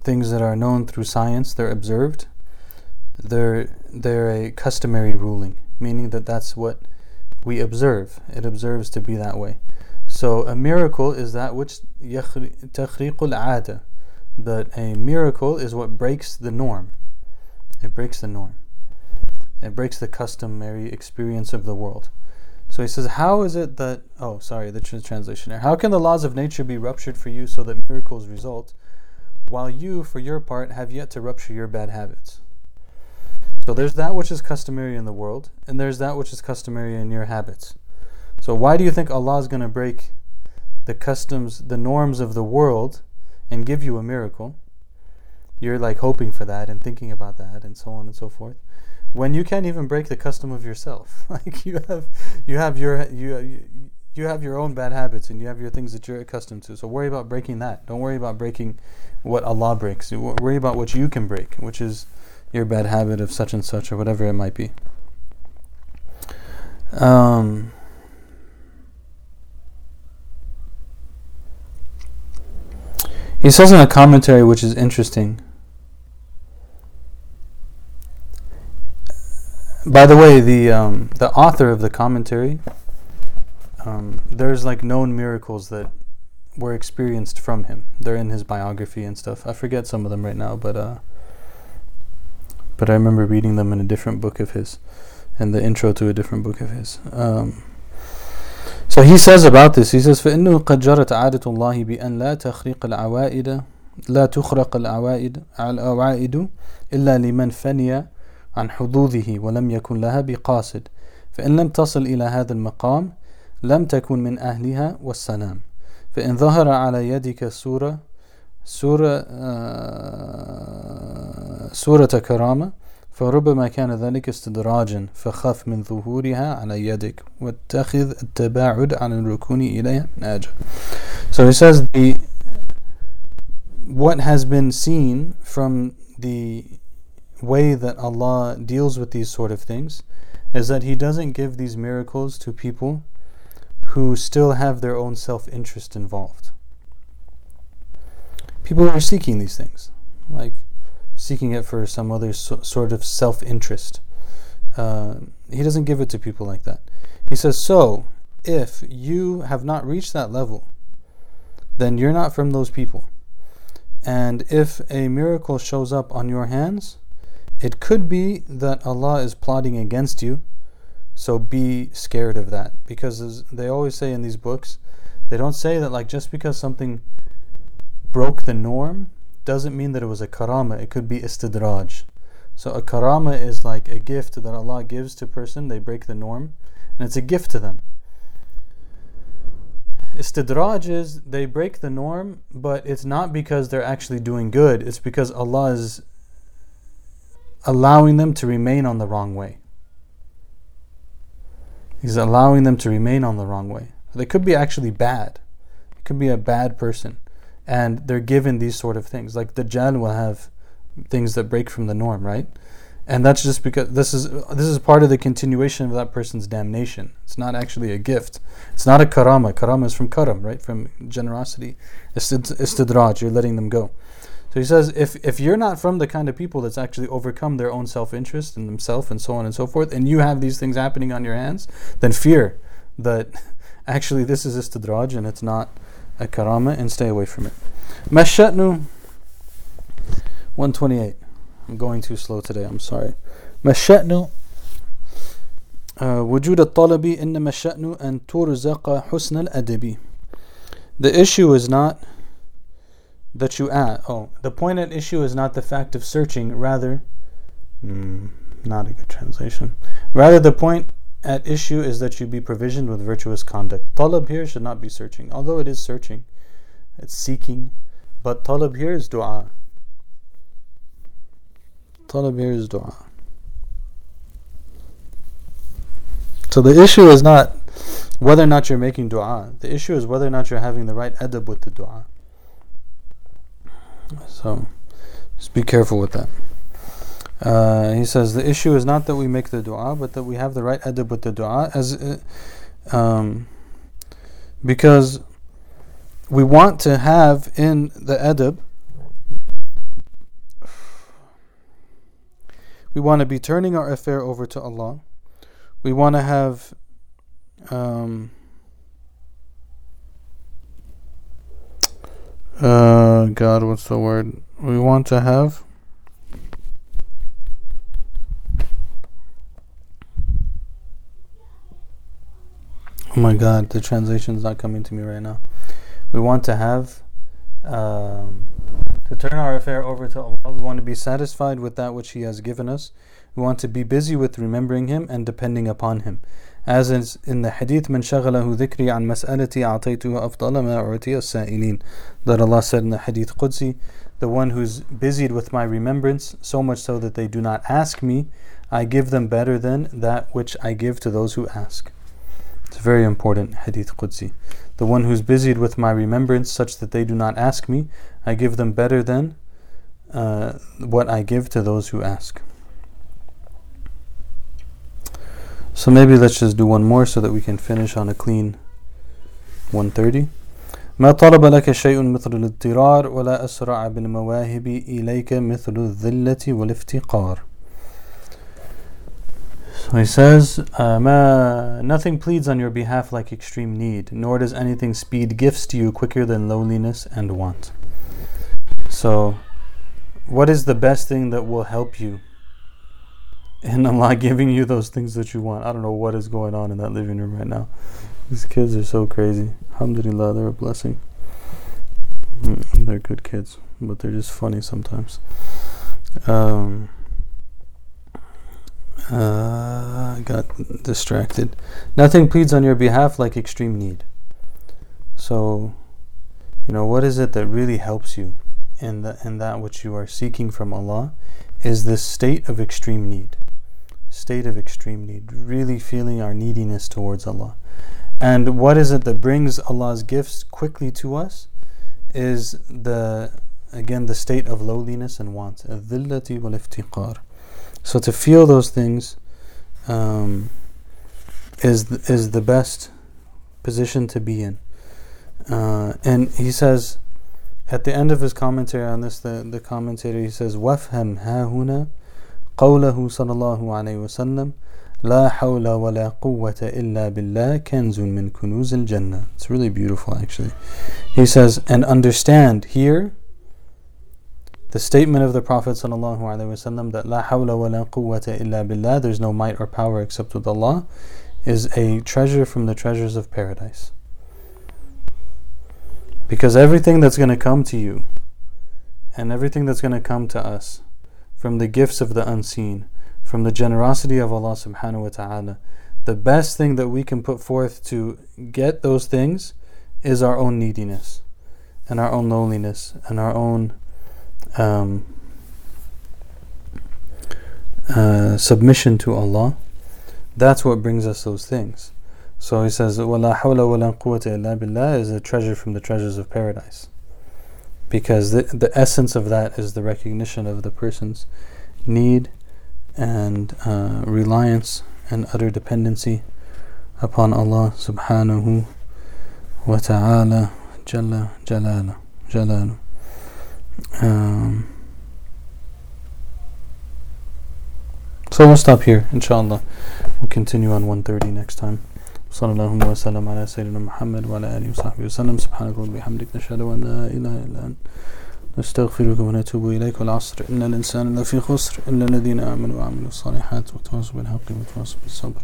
things that are known through science they're observed they're they're a customary ruling meaning that that's what we observe it observes to be that way So a miracle is that which تخريق ada, that a miracle is what breaks the norm. It breaks the norm. It breaks the customary experience of the world. So he says, How is it that, oh, sorry, the translation here. How can the laws of nature be ruptured for you so that miracles result, while you, for your part, have yet to rupture your bad habits? So there's that which is customary in the world, and there's that which is customary in your habits. So why do you think Allah is going to break the customs, the norms of the world, and give you a miracle? You're like hoping for that and thinking about that, and so on and so forth. When you can't even break the custom of yourself, (laughs) like you have, you have your you you have your own bad habits and you have your things that you're accustomed to. So worry about breaking that. Don't worry about breaking what Allah breaks. Worry about what you can break, which is your bad habit of such and such or whatever it might be. Um, he says in a commentary which is interesting. By the way, the um, the author of the commentary, um, there's like known miracles that were experienced from him. They're in his biography and stuff. I forget some of them right now, but uh, but I remember reading them in a different book of his, in the intro to a different book of his. Um, so he says about this, he says, فإنه قد جرت عادة الله بأن لا تخريق العوائد لا تخرق العوائد العوائد إلا لمن فني عن حظوظه ولم يكن لها بقاصد. فإن لم تصل إلى هذا المقام لم تكن من أهلها والسلام. فإن ظهر على يدك سورة سورة سورة كرامة فربما كان ذلك استدراجا فخف من ظهورها على يدك واتخذ التباعد عن الركون إليها من أجل So he says the what has been seen from the way that Allah deals with these sort of things is that He doesn't give these miracles to people who still have their own self interest involved. People are seeking these things, like seeking it for some other so, sort of self interest. Uh, he doesn't give it to people like that. He says, So, if you have not reached that level, then you're not from those people. And if a miracle shows up on your hands, it could be that Allah is plotting against you. So be scared of that. Because as they always say in these books, they don't say that like just because something broke the norm doesn't mean that it was a karama. It could be istidraj. So a karama is like a gift that Allah gives to a person. They break the norm, and it's a gift to them. Istidraj is they break the norm, but it's not because they're actually doing good. It's because Allah is allowing them to remain on the wrong way. He's allowing them to remain on the wrong way. They could be actually bad. It could be a bad person. And they're given these sort of things. Like the Dajjal will have things that break from the norm, right? And that's just because this is this is part of the continuation of that person's damnation. It's not actually a gift. It's not a karama. Karama is from karam, right? From generosity. Istidraj, you're letting them go. So he says, if if you're not from the kind of people that's actually overcome their own self-interest and themselves and so on and so forth, and you have these things happening on your hands, then fear that (laughs) actually this is istidraj and it's not a karama, and stay away from it. Mashatnu 128. I'm going too slow today, I'm sorry. ما الشأن وجود الطلب إنما الشأن أن ترزق حسن الأدب The issue is not that you ask. Oh, the point at issue is not the fact of searching, rather, mm, not a good translation. Rather, the point at issue is that you be provisioned with virtuous conduct. Talab here should not be searching, although it is searching, it's seeking, but talab here is dua. Talab here is dua. So the issue is not whether or not you're making dua. The issue is whether or not you're having the right adab with the dua. So just be careful with that. Uh, he says the issue is not that we make the dua, but that we have the right adab with the dua, as uh, um, because we want to have in the adab We want to be turning our affair over to Allah. We want to have um, uh, God, what's the word? We want to have Oh my God, the translation is not coming to me right now. We want to have um, to turn our affair over to Allah. We want to be satisfied with that which He has given us. We want to be busy with remembering Him and depending upon Him. As is in the hadith, من شغله ذكري عن مسألتي أعطيته أفضل ما أعطي السائلين. That Allah said in the hadith Qudsi, the one who's busied with my remembrance, so much so that they do not ask me, I give them better than that which I give to those who ask. It's a very important hadith Qudsi. The one who's busied with my remembrance, such that they do not ask me, I give them better than uh, what I give to those who ask. So maybe let's just do one more so that we can finish on a clean 130. ما طلب لك شيء مثل الاضطرار ولا أسرع بالمواهب إليك مثل الذلة والافتقار so he says, uh, Nothing pleads on your behalf like extreme need, nor does anything speed gifts to you quicker than loneliness and want. So, what is the best thing that will help you in Allah (laughs) giving you those things that you want? I don't know what is going on in that living room right now. These kids are so crazy. Alhamdulillah, they're a blessing. Mm, they're good kids. but they're just funny sometimes. Um, uh, got distracted. Nothing pleads on your behalf like extreme need. So, you know, what is it that really helps you in, the, in that which you are seeking from Allah? Is this state of extreme need. State of extreme need. Really feeling our neediness towards Allah. And what is it that brings Allah's gifts quickly to us? Is the again the state of lowliness and want. So to feel those things um, is is the best position to be in. Uh, and he says at the end of his commentary on this, the, the commentator he says, "Wafham hahuna قوله صلى الله عليه وسلم لا حول ولا قوة إلا بالله كنز من كنوز الجنة. It's really beautiful actually. He says, and understand here the statement of the Prophet ﷺ that La hawla wa la quwwata illa billah, there's no might or power except with Allah, is a treasure from the treasures of paradise. Because everything that's going to come to you and everything that's going to come to us from the gifts of the unseen, from the generosity of Allah subhanahu wa ta'ala, the best thing that we can put forth to get those things is our own neediness and our own loneliness and our own um, uh, submission to Allah, that's what brings us those things. So he says, وَلَا حَوْلَ وَلَا قُوَّةَ إِلَّا بِاللَّهِ is a treasure from the treasures of paradise. Because the, the essence of that is the recognition of the person's need and uh, reliance and utter dependency upon Allah subhanahu wa ta'ala jalla jalala jalalu. Um, so we'll stop here, inshallah. We'll continue on 130 next time. صلى الله وسلم على سيدنا محمد وعلى آله وصحبه وسلم سبحانك اللهم وبحمدك نشهد أن لا إله إلا أنت نستغفرك ونتوب إليك والعصر إن الإنسان لفي خسر إلا الذين آمنوا وعملوا الصالحات وتواصوا بالحق وتواصوا بالصبر